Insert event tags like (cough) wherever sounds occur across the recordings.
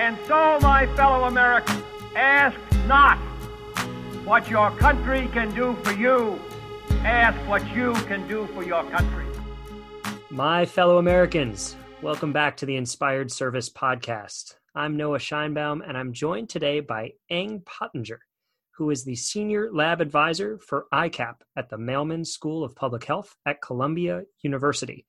And so, my fellow Americans, ask not what your country can do for you. Ask what you can do for your country. My fellow Americans, welcome back to the Inspired Service Podcast. I'm Noah Scheinbaum, and I'm joined today by Yen Pottinger, who is the Senior Lab Advisor for ICAP at the Mailman School of Public Health at Columbia University.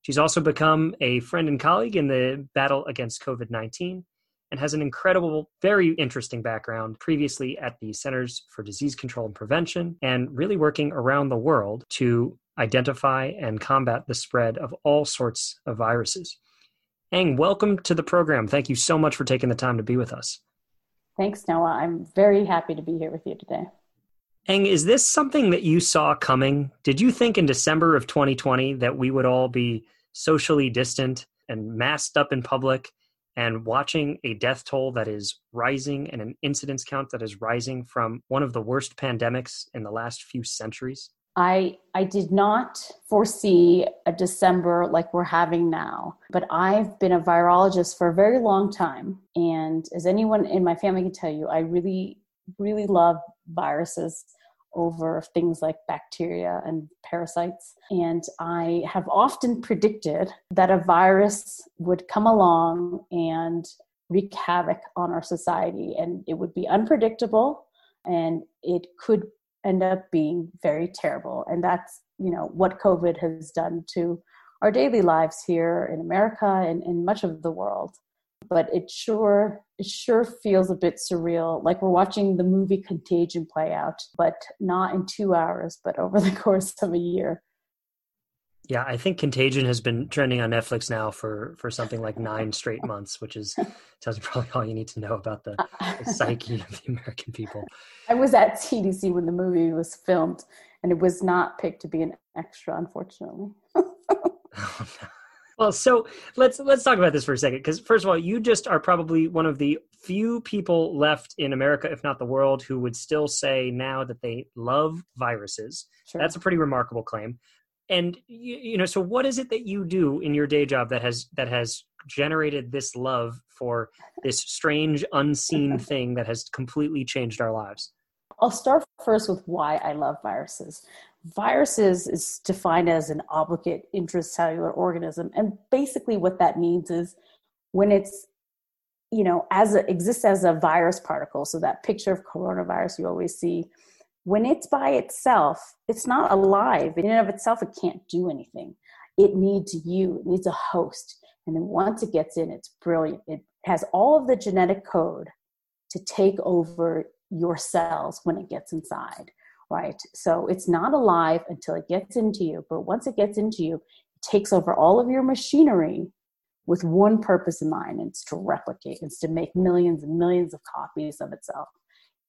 She's also become a friend and colleague in the battle against COVID 19 and has an incredible, very interesting background previously at the Centers for Disease Control and Prevention and really working around the world to identify and combat the spread of all sorts of viruses. Yen, welcome to the program. Thank you so much for taking the time to be with us. Thanks, Noah. I'm very happy to be here with you today. Yen, is this something that you saw coming? Did you think in December of 2020 that we would all be socially distant and masked up in public and watching a death toll that is rising and an incidence count that is rising from one of the worst pandemics in the last few centuries? I I did not foresee a December like we're having now, but I've been a virologist for a very long time and as anyone in my family can tell you, I really really love viruses over things like bacteria and parasites. And I have often predicted that a virus would come along and wreak havoc on our society, and it would be unpredictable and it could end up being very terrible. And that's, you know, what COVID has done to our daily lives here in America and in much of the world but it sure it sure feels a bit surreal. Like we're watching the movie contagion play out but not in two hours but over the (laughs) course of a year. Yeah i think contagion has been trending on netflix now for for something like nine straight months which is (laughs) tells you probably all you need to know about the, the psyche of the american people. I was at cdc when the movie was filmed and it was not picked to be an extra unfortunately. (laughs) Oh, no. Well, so let's let's talk about this for a second because first of all, you just are probably one of the few people left in America, if not the world, who would still say now that they love viruses. Sure. That's a pretty remarkable claim. And you, you know, so what is it that you do in your day job that has that has generated this love for this strange unseen (laughs) thing that has completely changed our lives? I'll start first with why I love viruses. Viruses is defined as an obligate intracellular organism. And basically, what that means is when it's, you know, as a, exists as a virus particle, so that picture of coronavirus you always see, when it's by itself, it's not alive. In and of itself, it can't do anything. It needs you, it needs a host. And then once it gets in, it's brilliant. It has all of the genetic code to take over your cells when it gets inside right? So it's not alive until it gets into you. But once it gets into you, it takes over all of your machinery with one purpose in mind, and it's to replicate, it's to make millions and millions of copies of itself.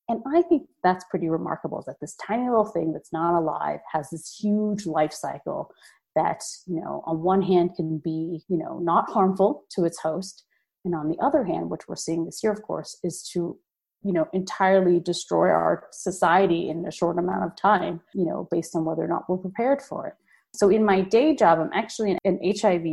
And I think that's pretty remarkable that this tiny little thing that's not alive has this huge life cycle that, you know, on one hand can be, you know, not harmful to its host. And on the other hand, which we're seeing this year, of course, is to you know entirely destroy our society in a short amount of time you know based on whether or not we're prepared for it. So in my day job i'm actually an hiv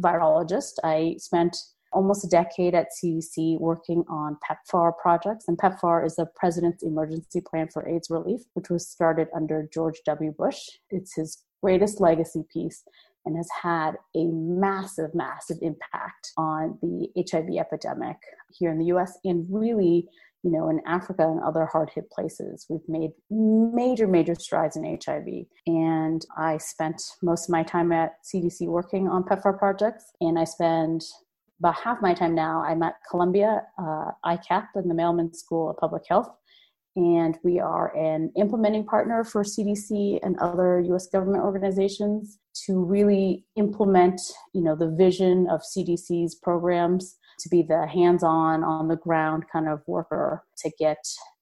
virologist. I spent almost a decade at cdc working on pepfar projects and pepfar is the president's emergency plan for aids relief which was started under george w. Bush. It's his greatest legacy piece and has had a massive, massive impact on the HIV epidemic here in the US and really you know, in Africa and other hard hit places. We've made major, major strides in HIV. And I spent most of my time at CDC working on PEPFAR projects. And I spend about half my time now, I'm at Columbia uh, ICAP in the Mailman School of Public Health. And we are an implementing partner for CDC and other US government organizations to really implement, you know, the vision of CDC's programs to be the hands-on on the ground kind of worker to get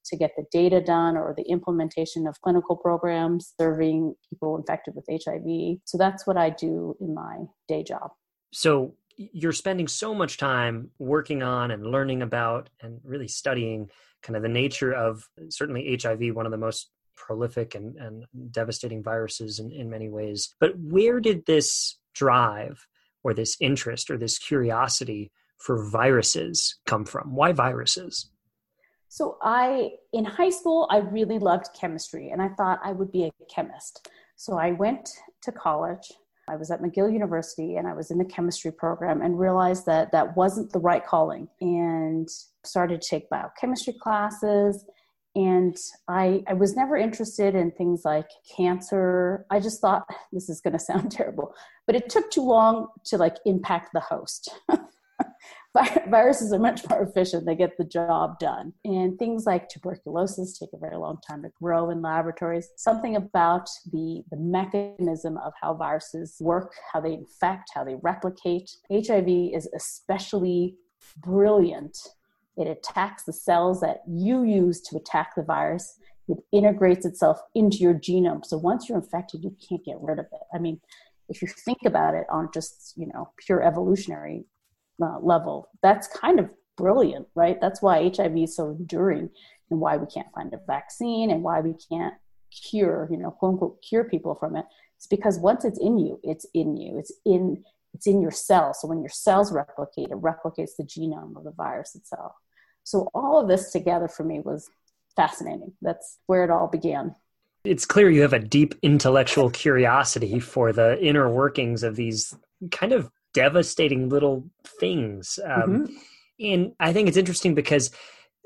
to get the data done or the implementation of clinical programs serving people infected with HIV. So that's what I do in my day job. So you're spending so much time working on and learning about and really studying kind of the nature of certainly HIV, one of the most prolific and, and devastating viruses in, in many ways. But where did this drive or this interest or this curiosity for viruses come from? Why viruses? So I in high school I really loved chemistry and I thought I would be a chemist. So I went to college. I was at McGill University and I was in the chemistry program and realized that that wasn't the right calling and started to take biochemistry classes and I, I was never interested in things like cancer i just thought (laughs) this is going to sound (laughs) terrible but it took too long to like impact the host (laughs) (laughs) viruses are much more efficient they get the job done and things like tuberculosis take a very long time to grow in laboratories something about the, the mechanism of how viruses work how they infect how they replicate hiv is especially brilliant it attacks the cells that you use to attack the virus. It integrates itself into your genome. So once you're infected, you can't get rid of it. I mean, if you think about it on just, you know, pure evolutionary uh, level, that's kind of brilliant, right? That's why HIV is so enduring and why we can't find a vaccine and why we can't cure, you know, quote unquote, cure people from it. It's because once it's in you, it's in you. It's in it's in your cells. So when your cells replicate, it replicates the genome of the virus itself. So all of this together for me was fascinating. That's where it all began. It's clear you have a deep intellectual curiosity for the inner workings of these kind of devastating little things. Um, mm-hmm. And I think it's interesting because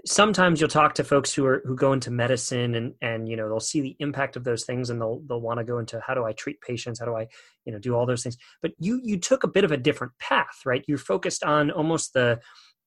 sometimes you'll talk to folks who are who go into medicine and and you know they'll see the impact of those things and they'll they'll want to go into how do I treat patients how do I you know do all those things but you you took a bit of a different path right you're focused on almost the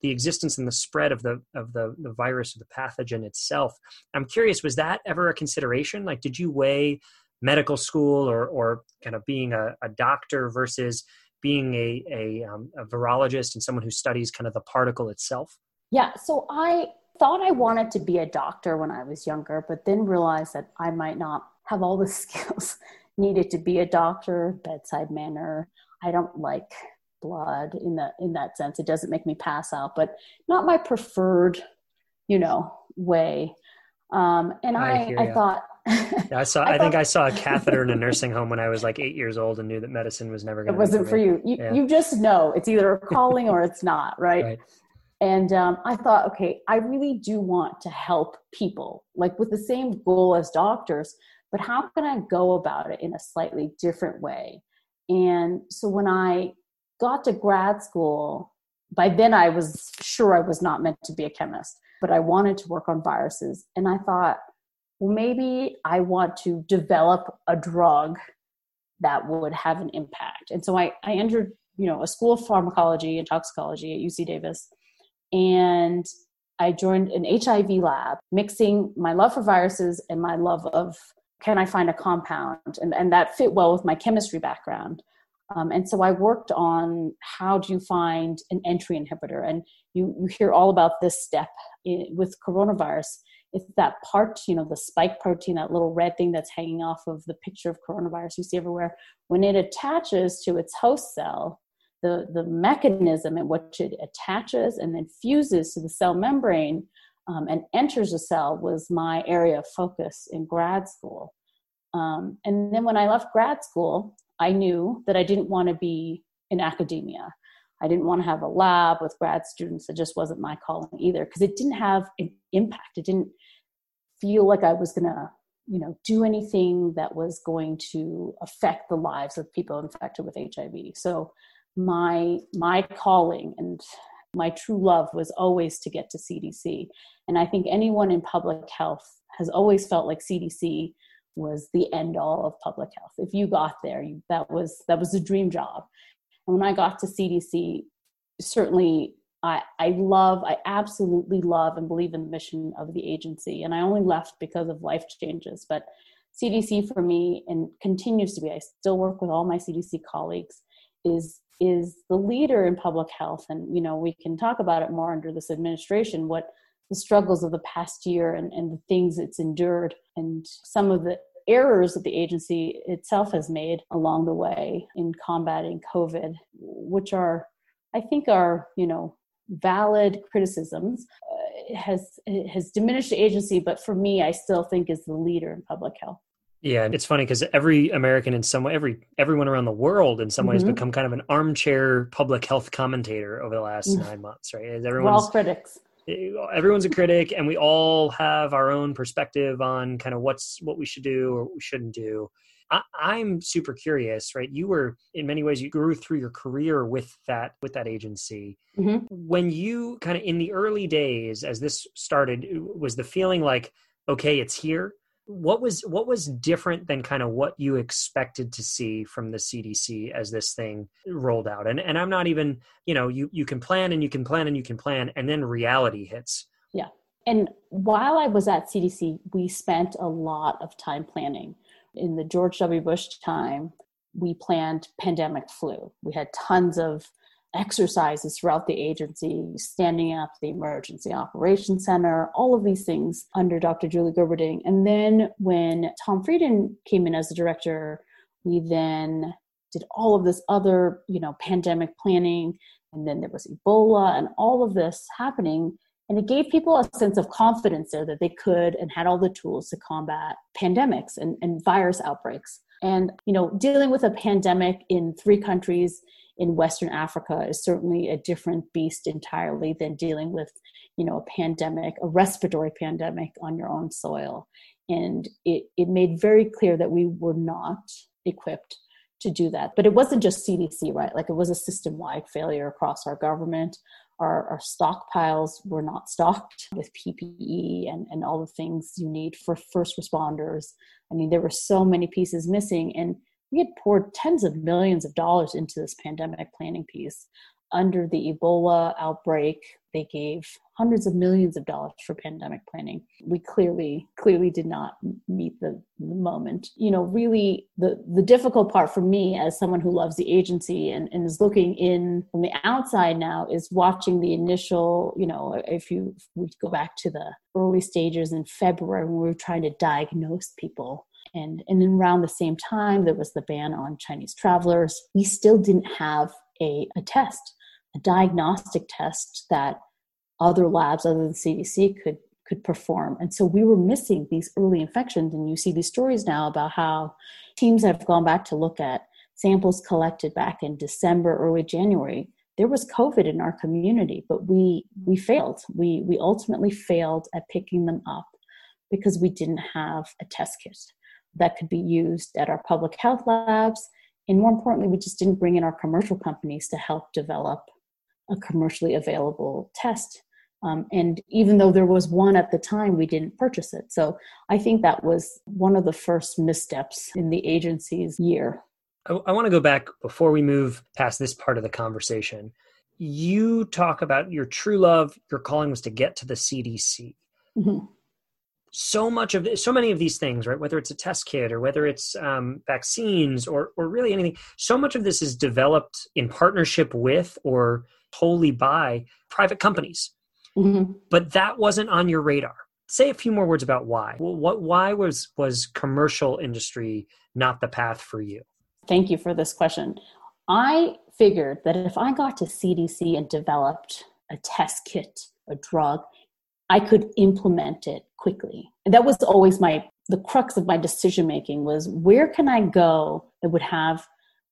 the existence and the spread of the of the, the virus or the pathogen itself. I'm curious, was that ever a consideration? Like, did you weigh medical school or or kind of being a, a doctor versus being a a, um, a virologist and someone who studies kind of the particle itself? Yeah, so I thought I wanted to be a doctor when I was younger, but then realized that I might not have all the (laughs) skills needed to be a doctor, bedside manner. I don't like blood in that in that sense. It doesn't make me pass out, but not my preferred, you know, way. Um, and I, I, I thought. I saw. (laughs) I, I think I saw a catheter in a nursing home when I was like eight years old and knew that medicine was never going. to It wasn't for, you. You, yeah. you just know it's either a (laughs) calling or it's not, right? right. And um, I thought, okay, I really do want to help people, like with the same goal as doctors, but how can I go about it in a slightly different way? And so when I got to grad school, by then I was sure I was not meant to be a chemist, but I wanted to work on viruses. And I thought, well, maybe I want to develop a drug that would have an impact. And so I, I entered, you know, a school of pharmacology and toxicology at UC Davis. And I joined an HIV lab, mixing my love for viruses and my love of can I find a compound? And, and that fit well with my chemistry background. Um, and so I worked on how do you find an entry inhibitor. And you, you hear all about this step in, with coronavirus. It's that part, you know, the spike protein, that little red thing that's hanging off of the picture of coronavirus you see everywhere. When it attaches to its host cell, the, the mechanism in which it attaches and then fuses to the cell membrane um, and enters the cell was my area of focus in grad school. Um, and then when I left grad school, I knew that I didn't want to be in academia. I didn't want to have a lab with grad students. It just wasn't my calling either because it didn't have an impact. It didn't feel like I was going to, you know, do anything that was going to affect the lives of people infected with HIV. So my my calling and my true love was always to get to CDC. And I think anyone in public health has always felt like CDC was the end all of public health. If you got there, you, that was that was a dream job. And when I got to CDC, certainly I, I love, I absolutely love and believe in the mission of the agency. And I only left because of life changes. But CDC for me and continues to be, I still work with all my CDC colleagues, is is the leader in public health. And you know, we can talk about it more under this administration, what the struggles of the past year and, and the things it's endured and some of the errors that the agency itself has made along the way in combating COVID, which are, I think, are you know valid criticisms. Uh, has has diminished the agency, but for me, I still think is the leader in public health. Yeah, it's funny because every American in some way, every everyone around the world in some ways Mhm. become kind of an armchair public health commentator over the last Mm. nine months, right? As We're all critics. Everyone's a critic, and we all have our own perspective on kind of what's what we should do or what we shouldn't do. I, I'm super curious, right? You were in many ways you grew through your career with that with that agency. Mhm. When you kind of in the early days as this started, was the feeling like, okay, it's here? What was what was different than kind of what you expected to see from the CDC as this thing rolled out? And and I'm not even, you know, you you can plan and you can plan and you can plan, and then reality hits. Yeah and while I was at CDC, we spent a lot of time planning. In the George W. Bush time, we planned pandemic flu. We had tons of exercises throughout the agency, standing up the Emergency Operations Center, all of these things under Dr. Julie Gerberding. And then when Tom Frieden came in as the director, we then did all of this other, you know, pandemic planning. And then there was Ebola and all of this happening. And it gave people a sense of confidence there that they could and had all the tools to combat pandemics and, and virus outbreaks. And, you know, dealing with a pandemic in three countries in Western Africa is certainly a different beast entirely than dealing with, you know, a pandemic, a respiratory pandemic on your own soil. And it, it made very clear that we were not equipped to do that. But it wasn't just CDC, right? Like it was a system wide failure across our government. Our, our stockpiles were not stocked with PPE and, and all the things you need for first responders. I mean, there were so many pieces missing, and we had poured tens of millions of dollars into this pandemic planning piece. Under the Ebola outbreak, they gave hundreds of millions of dollars for pandemic planning. We clearly, clearly did not meet the, the moment. You know, really, the the difficult part for me as someone who loves the agency and, and is looking in from the outside now is watching the initial. You know, if you if we go back to the early stages in February when we were trying to diagnose people and and around the same time there was the ban on chinese travelers. We still didn't have a, a test a diagnostic test that other labs other than cdc could could perform. And so we were missing these early infections. And you see these stories now about how teams have gone back to look at samples collected back in december early january. There was covid in our community but we we failed. We we ultimately failed at picking them up because we didn't have a test kit that could be used at our public health labs. And more importantly, we just didn't bring in our commercial companies to help develop a commercially available test. Um, and even though there was one at the time, we didn't purchase it. So I think that was one of the first missteps in the agency's year. I, I want to go back before we move past this part of the conversation. You talk about your true love, your calling was to get to the CDC. Mhm. So much of so many of these things right? Whether it's a test kit or whether it's um, vaccines or or really anything so much of this is developed in partnership with or wholly by private companies. Mhm. but that wasn't on your radar. Say a few more words about why. Well, what why was was commercial industry not the path for you? Thank you for this question. I figured that if I got to CDC and developed a test kit, a drug, I could implement it quickly. And that was always my the crux of my decision making was where can I go that would have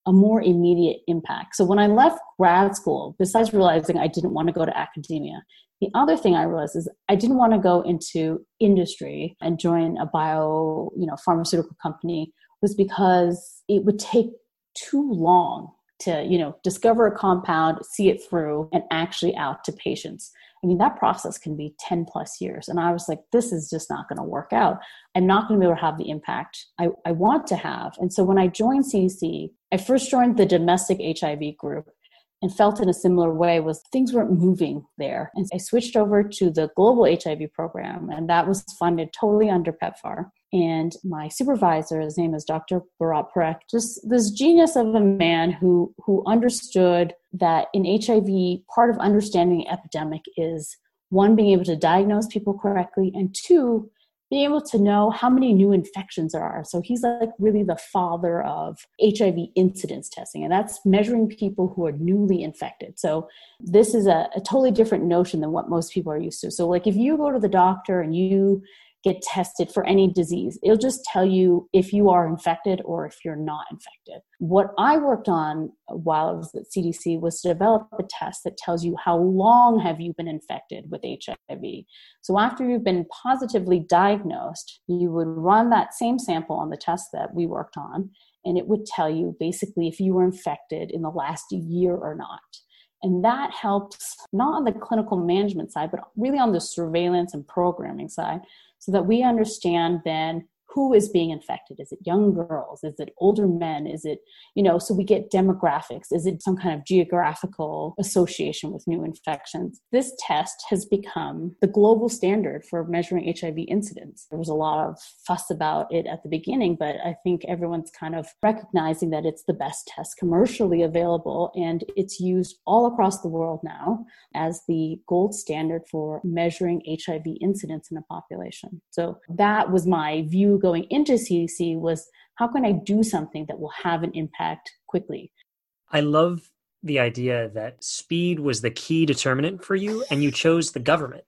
a more immediate impact. So when I left grad school, besides realizing I didn't want to go to academia, the other thing I realized is I didn't want to go into industry and join a bio, you know, pharmaceutical company was because it would take too long to, you know, discover a compound, see it through and actually out to patients. I mean, that process can be 10 plus years. And I was like, this is just not going to work out. I'm not going to be able to have the impact I, I want to have. And so when I joined CDC, I first joined the domestic HIV group and felt in a similar way was things weren't moving there. And I switched over to the global HIV program, and that was funded totally under PEPFAR. And my supervisor, his name is Dr. Bharat Parekh, just this genius of a man who who understood that in HIV, part of understanding epidemic is one being able to diagnose people correctly, and two being able to know how many new infections there are. So he's like really the father of HIV incidence testing, and that's measuring people who are newly infected. So this is a, a, totally different notion than what most people are used to. So, like if you go to the doctor and you get tested for any disease. It'll just tell you if you are infected or if you're not infected. What I worked on while I was at CDC was to develop a test that tells you how long have you been infected with HIV. So after you've been positively diagnosed, you would run that same sample on the test that we worked on and it would tell you basically if you were infected in the last year or not. And that helps not on the clinical management side, but really on the surveillance and programming side, so that we understand then who is being infected? Is it young girls? Is it older men? Is it you know so we get demographics. Is it some kind of geographical association with new infections? This test has become the global standard for measuring hiv incidence. There was a lot of fuss about it at the beginning but i think everyone's kind of recognizing that it's the best test commercially available and it's used all across the world now as the gold standard for measuring hiv incidence in a population. So that was my view going into CDC was how can I do something that will have an impact quickly? I love the idea that speed was the key determinant for you and you chose the government.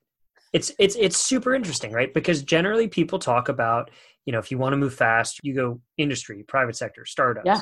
It's it's it's super interesting, right? Because generally people talk about, you know, if you want to move fast, you go industry, private sector, startups. Yeah.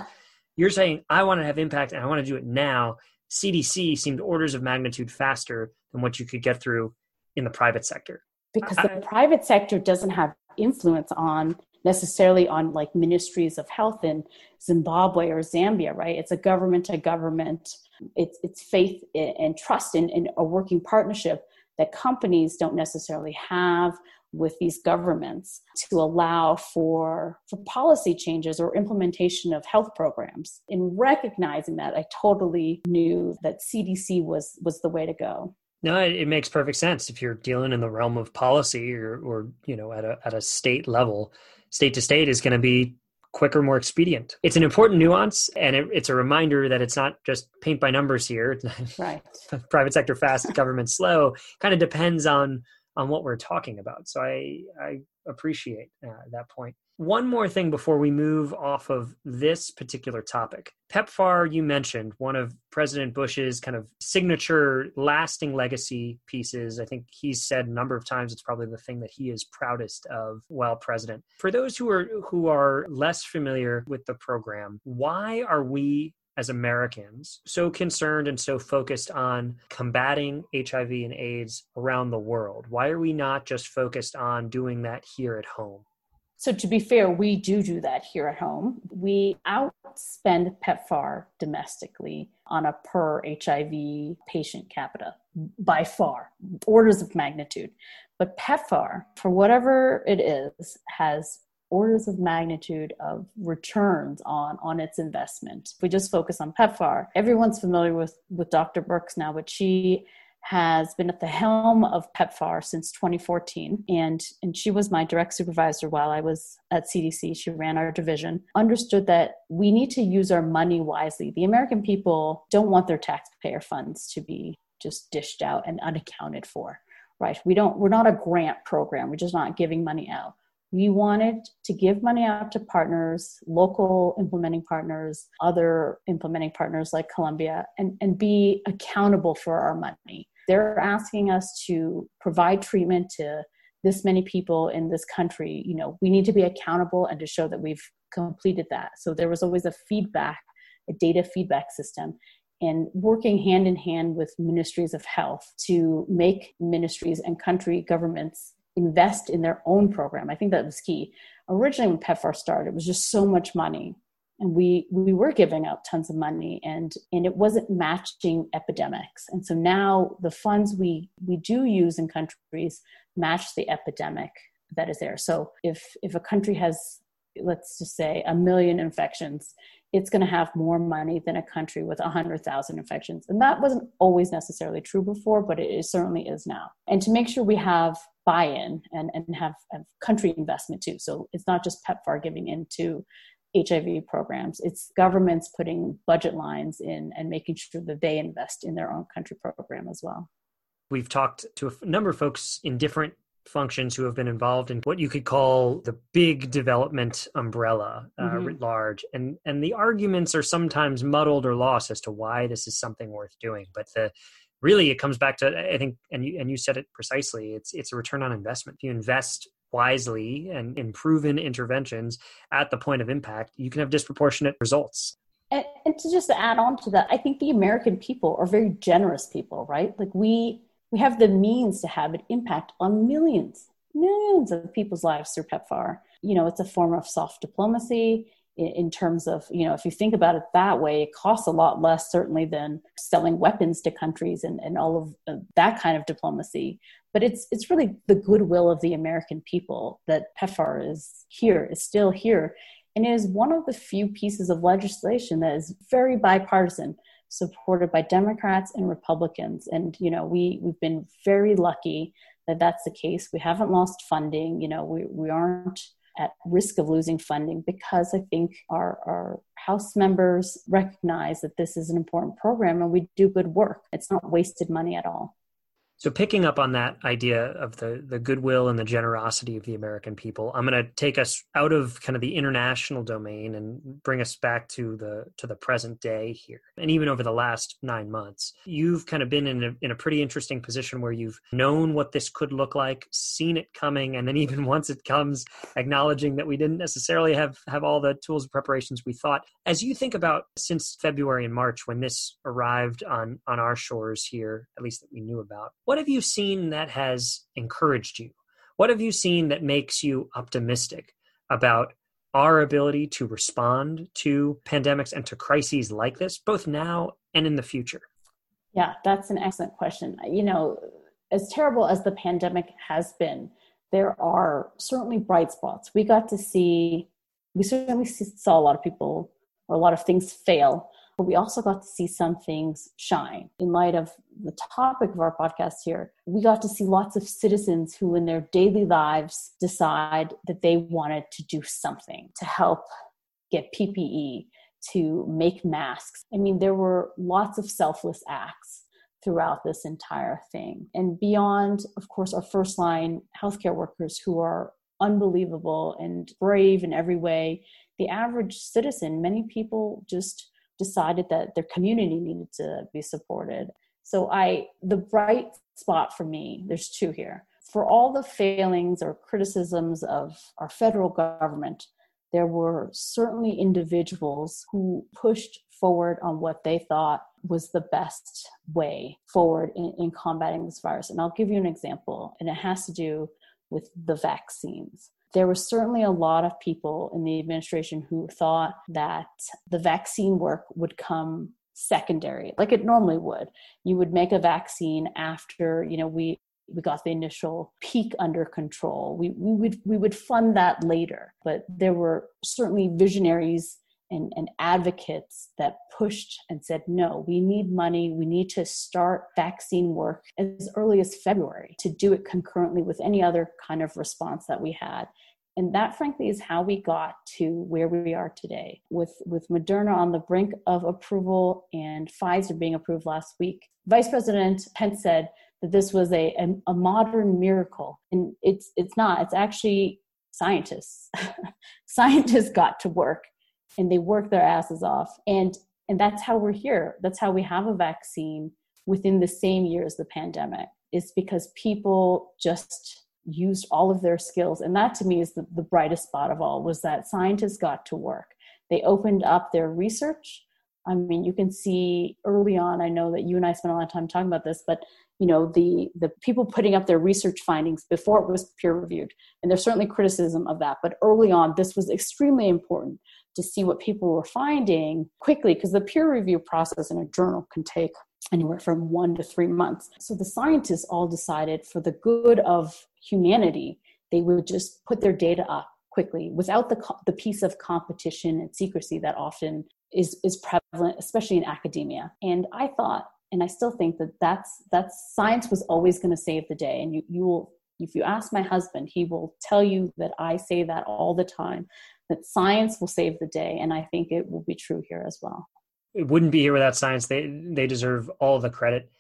You're saying I want to have impact and I want to do it now. CDC seemed orders of magnitude faster than what you could get through in the private sector. Because the private sector doesn't have influence on necessarily on like ministries of health in Zimbabwe or Zambia, right? It's a government to government. It's it's faith and trust in, in a working partnership that companies don't necessarily have with these governments to allow for for policy changes or implementation of health programs. In recognizing that, I totally knew that CDC was was the way to go. No, it, it, makes perfect sense if you're dealing in the realm of policy or, or you know at a at a state level. State to state is going to be quicker, more expedient. It's an important nuance, and it, it's a reminder that it's not just paint by numbers here. Right. (laughs) Private sector fast, government slow. Kind of depends on on what we're talking about. So I I appreciate uh, that point. One more thing before we move off of this particular topic. PEPFAR, you mentioned one of President Bush's kind of signature lasting legacy pieces. I think he's said a number of times it's probably the thing that he is proudest of while president. For those who are who are less familiar with the program, why are we as Americans so concerned and so focused on combating HIV and AIDS around the world? Why are we not just focused on doing that here at home? So, to be fair, we do do that here at home. We outspend PEPFAR domestically on a per HIV patient capita by far, orders of magnitude. But PEPFAR, for whatever it is, has orders of magnitude of returns on on its investment. If we just focus on PEPFAR, everyone's familiar with with Dr. Birx now, but she has been at the helm of PEPFAR since 2014, and, and she was my direct supervisor while I was at CDC. She ran our division, understood that we need to use our money wisely. The American people don't want their taxpayer funds to be just dished out and unaccounted for, right? We don't, we're not a grant program, we're just not giving money out. We wanted to give money out to partners, local implementing partners, other implementing partners like Columbia, and, and be accountable for our money. They're asking us to provide treatment to this many people in this country. You know, we need to be accountable and to show that we've completed that. So there was always a feedback, a data feedback system and working hand in hand with ministries of health to make ministries and country governments invest in their own program. I think that was key. Originally, when PEPFAR started, it was just so much money, and we we were giving out tons of money, and and it wasn't matching epidemics. And so now the funds we we do use in countries match the epidemic that is there. So if if a country has let's just say a million infections it's going to have more money than a country with 100,000 infections. And that wasn't always necessarily true before, but it certainly is now. And to make sure we have buy in and, and have, have country investment too. So it's not just PEPFAR giving into HIV programs, it's governments putting budget lines in and making sure that they invest in their own country program as well. We've talked to a number of folks in different functions who have been involved in what you could call the big development umbrella uh, mm-hmm. writ large and and the arguments are sometimes muddled or lost as to why this is something worth doing but the really it comes back to i think and you and you said it precisely it's it's a return on investment if you invest wisely and in proven interventions at the point of impact, you can have disproportionate results. And, and to just add on to that, I think the American people are very generous people, right? Like we we have the means to have an impact on millions, millions of people's lives through PEPFAR. You know, it's a form of soft diplomacy in terms of you know if you think about it that way it costs a lot less certainly than selling weapons to countries and, and all of uh, that kind of diplomacy. But it's it's really the goodwill of the american people that pepfar is here is still here. And it is one of the few pieces of legislation that is very bipartisan supported by democrats and republicans. And you know we we've been very lucky that that's the case. We haven't lost funding. You know we, we aren't at risk of losing funding because I think our, our House members recognize that this is an important program and we do good work. It's not wasted money at all. So, picking up on that idea of the, the goodwill and the generosity of the American people, I'm going to take us out of kind of the international domain and bring us back to the to the present day here, and even over the last nine months. You've kind of been in a, in a pretty interesting position where you've known what this could look like, seen it coming, and then even (laughs) once it comes, acknowledging that we didn't necessarily have have all the tools and preparations we thought. As you think about since February and March when this arrived on on our shores here, at least that we knew about what have you seen that has encouraged you? What have you seen that makes you optimistic about our ability to respond to pandemics and to crises like this, both now and in the future? Yeah, that's an excellent question. You know, as terrible as the pandemic has been, there are certainly bright spots. We got to see, we certainly saw a lot of people or a lot of things fail but we also got to see some things shine. In light of the topic of our podcast here, we got to see lots of citizens who, in their daily lives, decide that they wanted to do something to help get PPE, to make masks. I mean, there were lots of selfless acts throughout this entire thing. And beyond, of course, our first line healthcare workers who are unbelievable and brave in every way, the average citizen, many people just decided that their community needed to be supported. So I the bright spot for me, there's two here. For all the failings or criticisms of our federal government, there were certainly individuals who pushed forward on what they thought was the best way forward in, in, combating this virus. And I'll give you an example, and it has to do with the vaccines there was certainly a lot of people in the administration who thought that the vaccine work would come secondary like it normally would. You would make a vaccine after you know we we got the initial peak under control. We, we would we would fund that later. But there were certainly visionaries and, and advocates that pushed and said, no, we need money. We need to start vaccine work as early as February to do it concurrently with any other kind of response that we had. And that, frankly, is how we got to where we are today, with, with Moderna on the brink of approval and Pfizer being approved last week. Vice President Pence said that this was a, a, a modern miracle. And it's, it's not, it's actually scientists. (laughs) scientists got to work and they work their asses off. And and that's how we're here. That's how we have a vaccine within the same year as the pandemic is because people just used all of their skills. And that to me is the, the brightest spot of all was that scientists got to work. They opened up their research. I mean you can see early on i know that you and i spent a lot of time talking about this but you know the the people putting up their research findings before it was peer reviewed and there's certainly criticism of that but early on this was extremely important to see what people were finding quickly because the peer review process in a journal can take anywhere from one to three months. So the scientists all decided for the good of humanity, they would just put their data up quickly without the, the piece of competition and secrecy that often is, is prevalent, especially in academia. And I thought, and I still think that that's, that's science was always going to save the day. And you, you will, if you ask my husband, he will tell you that I say that all the time that science will save the day and i think it will be true here as well. It wouldn't be here without science. They they deserve all the credit.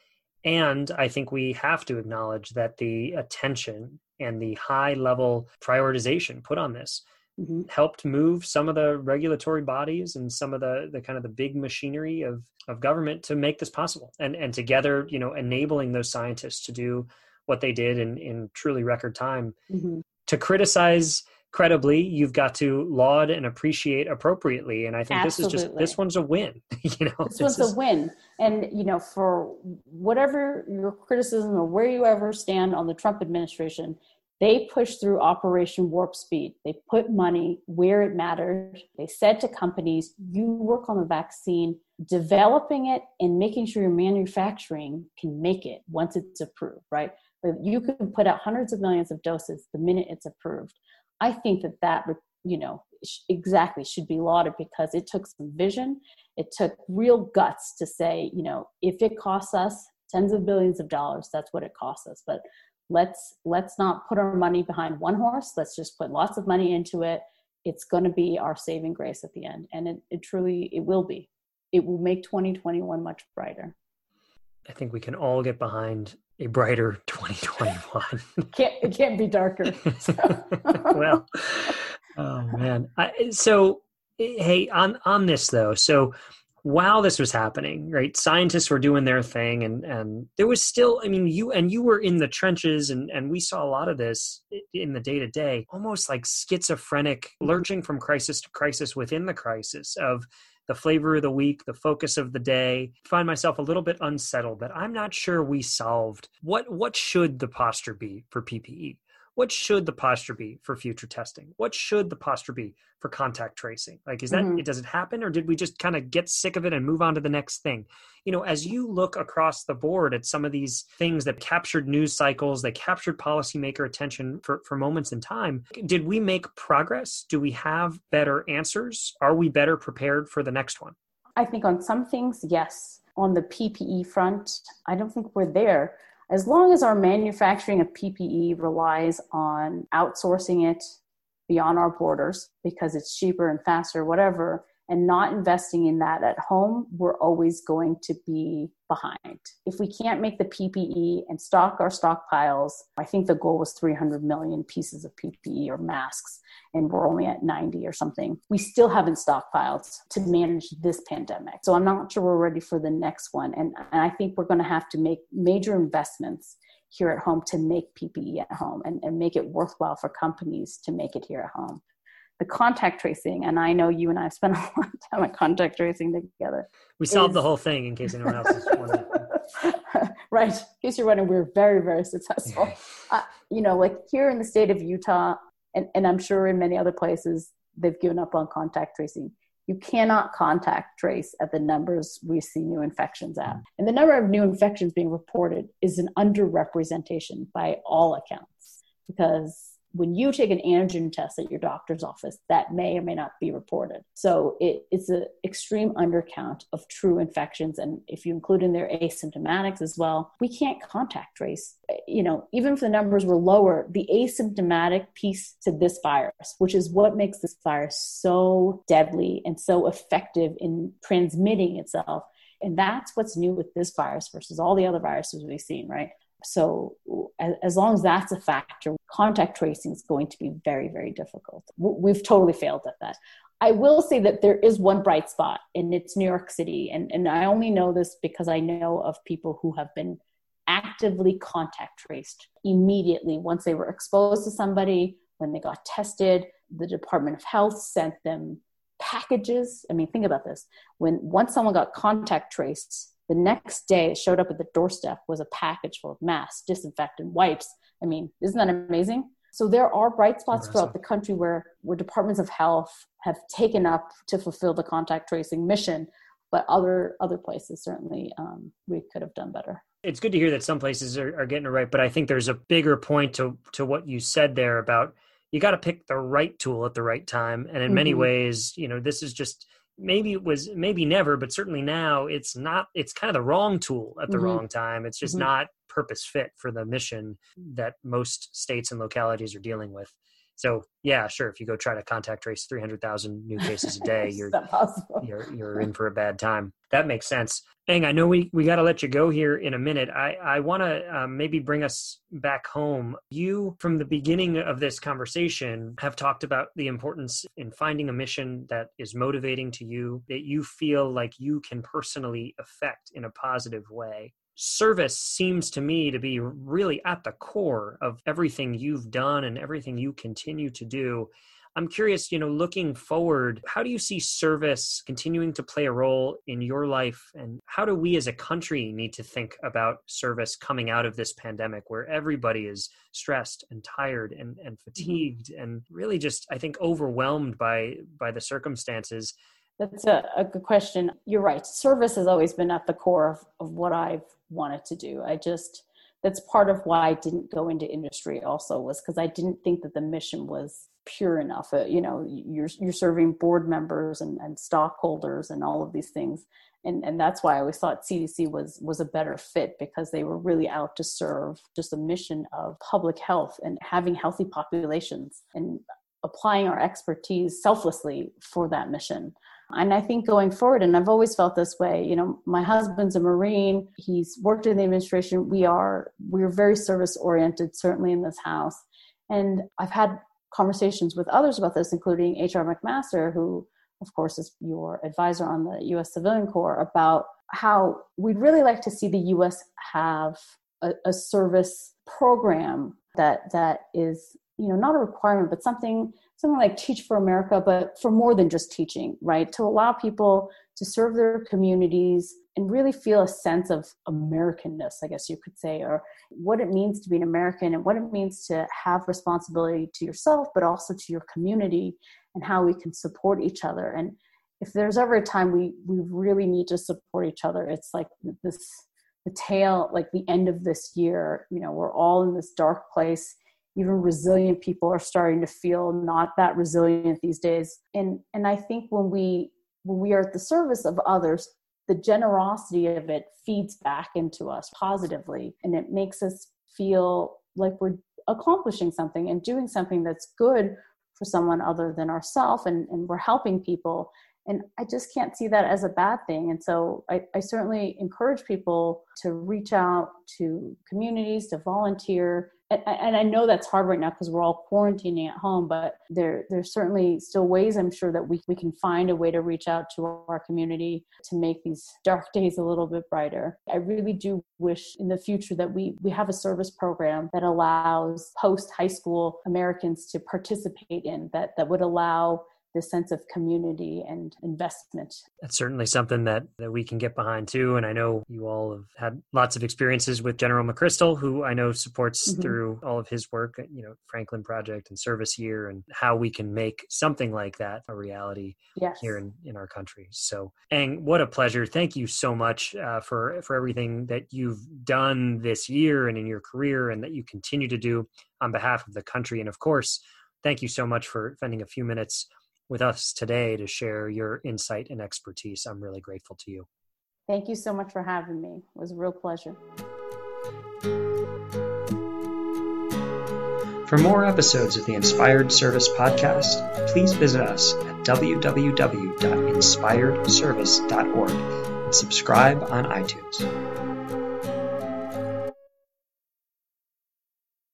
And i think we have to acknowledge that the attention and the high level prioritization put on this mm-hmm. helped move some of the regulatory bodies and some of the the kind of the big machinery of of government to make this possible. And and together you know enabling those scientists to do what they did in in truly record time mm-hmm. to criticize credibly you've got to laud and appreciate appropriately and i think Absolutely. this is just this one's a win (laughs) you know? This, this one's is, a win and you know for whatever your criticism or where you ever stand on the trump administration they pushed through operation warp speed. They put money where it mattered. They said to companies you work on the vaccine. Developing it and making sure your manufacturing can make it once it's approved right? But you can put out hundreds of millions of doses the minute it's approved I think that that you know exactly should be lauded because it took some vision. It took real guts to say, you know, if it costs us tens of billions of dollars, that's what it costs us. But let's let's not put our money behind one horse. Let's just put lots of money into it. It's going to be our saving grace at the end, and it, it truly it will be. It will make 2021 much brighter. I think we can all get behind a brighter (laughs) 2021. can't it can't be darker. (laughs) well, oh man. I, so hey, on on this though, so while this was happening, right? Scientists were doing their thing, and and there was still, I mean, you and you were in the trenches, and and we saw a lot of this in the day to day, almost like schizophrenic, lurching from crisis to crisis within the crisis of the flavor of the week, the focus of the day. Find myself a little bit unsettled that I'm not sure we solved what what should the posture be for PPE? What should the posture be for future testing? What should the posture be for contact tracing? Like is that mm-hmm. does it happen or did we just kind of get sick of it and move on to the next thing? You know as you look across the board at some of these things that captured news cycles they captured policymaker attention for, for moments in time did we make progress? Do we have better answers? Are we better prepared for the next one? I think on some things yes. On the ppe front i don't think we're there as long as our manufacturing of PPE relies on outsourcing it beyond our borders because it's cheaper and faster, whatever, and not investing in that at home, we're always going to be behind. If we can't make the PPE and stock our stockpiles, I think the goal was 300 million pieces of PPE or masks, and we're only at 90 or something. We still haven't stockpiled to manage this pandemic. So I'm not sure we're ready for the next one. And, and I think we're going to have to make major investments here at home to make PPE at home and, and make it worthwhile for companies to make it here at home the contact tracing, and I know you and I have spent (laughs) a lot of time on contact tracing together. We solved is, the whole thing in case anyone else is wondering. (laughs) right. In case you're wondering, we're very, very successful. (laughs) Uh, you know, like here in the state of Utah, and, and I'm sure in many other places, they've given up on contact tracing. You cannot contact trace at the numbers we see new infections at. And the number of new infections being reported is an underrepresentation by all accounts because when you take an antigen test at your doctor's office, that may or may not be reported. So it, it's an extreme undercount of true infections. And if you include in there asymptomatics as well, we can't contact trace. You know, even if the numbers were lower, the asymptomatic piece to this virus, which is what makes this virus so deadly and so effective in transmitting itself. And that's what's new with this virus versus all the other viruses we've seen, right? So, as long as that's a factor, contact tracing is going to be very, very difficult. We've totally failed at that. I will say that there is one bright spot, and it's New York City. And, and I only know this because I know of people who have been actively contact traced immediately once they were exposed to somebody, when they got tested. The Department of Health sent them packages. I mean, think about this. When once someone got contact traced, the next day, it showed up at the doorstep was a package full of masks, disinfectant, wipes. I mean, isn't that amazing? So there are bright spots throughout the country where, where departments of health have taken up to fulfill the contact tracing mission, but other other places certainly um, we could have done better. It's good to hear that some places are, are getting it right, but I think there's a bigger point to to what you said there about you got to pick the right tool at the right time, and in mm-hmm. many ways, you know, this is just maybe it was maybe never but certainly now it's not it's kind of the wrong tool at the mm-hmm. wrong time it's just mm-hmm. not purpose fit for the mission that most states and localities are dealing with so yeah, sure. If you go try to contact trace three hundred thousand new cases a day, (laughs) you're you're you're in for a bad time. That makes sense. Yen, I know we we got to let you go here in a minute. I I want to um, maybe bring us back home. You from the beginning of this conversation have talked about the importance in finding a mission that is motivating to you that you feel like you can personally affect in a positive way service seems to me to be really at the core of everything you've done and everything you continue to do. I'm curious, you know, looking forward, how do you see service continuing to play a role in your life? And how do we as a country need to think about service coming out of this pandemic where everybody is stressed and tired and, and mm-hmm. fatigued and really just, I think, overwhelmed by by the circumstances? That's a, a good question. You're right. Service has always been at the core of, of what I've wanted to do. I just that's part of why I didn't go into industry also was because I didn't think that the mission was pure enough. Uh, you know, you're you're serving board members and, and stockholders and all of these things, and and that's why I always thought CDC was was a better fit because they were really out to serve just a mission of public health and having healthy populations and applying our expertise selflessly for that mission. And I think going forward, and I've always felt this way, you know, my husband's a Marine. He's worked in the administration. We are, we're very service oriented, certainly in this house. And I've had conversations with others about this, including H.R. McMaster, who, of course, is your advisor on the U.S. Civilian Corps, about how we'd really like to see the U.S. have a, a service program that that is, you know, not a requirement, but something something like Teach for America, but for more than just teaching, right? To allow people to serve their communities and really feel a sense of Americanness, I guess you could say, or what it means to be an American and what it means to have responsibility to yourself, but also to your community and how we can support each other. And if there's ever a time we, we really need to support each other, it's like this the tail, like the end of this year, you know, we're all in this dark place even resilient people are starting to feel not that resilient these days. And and i think when we when we are at the service of others the generosity of it feeds back into us positively. And it makes us feel like we're accomplishing something and doing something that's good for someone other than ourselves and, and we're helping people and i just can't see that as a bad thing and so I, I certainly encourage people to reach out to communities to volunteer and I know that's hard right now because we're all quarantining at home, but there there's certainly still ways I'm sure that we, we can find a way to reach out to our community to make these dark (laughs) days a little bit brighter. I really do wish in the future that we, we have a service program that allows post high school Americans to participate in that that would allow this sense of community and investment. That's certainly something that, that we can get behind too. And I know you all have had lots of experiences with General McChrystal, who I know supports mm-hmm. through all of his work, you know, Franklin Project and Service Year, and how we can make something like that a reality yes. here in, in our country. So, Yen, what a pleasure. Thank you so much uh, for, for everything that you've done this year and in your career and that you continue to do on behalf of the country. And of course, thank you so much for spending a few minutes with us today to share your insight and expertise. I'm really grateful to you. Thank you so much for having me. It was a real pleasure. For more episodes of the Inspired Service podcast, please visit us at www.inspiredservice.org and subscribe on iTunes.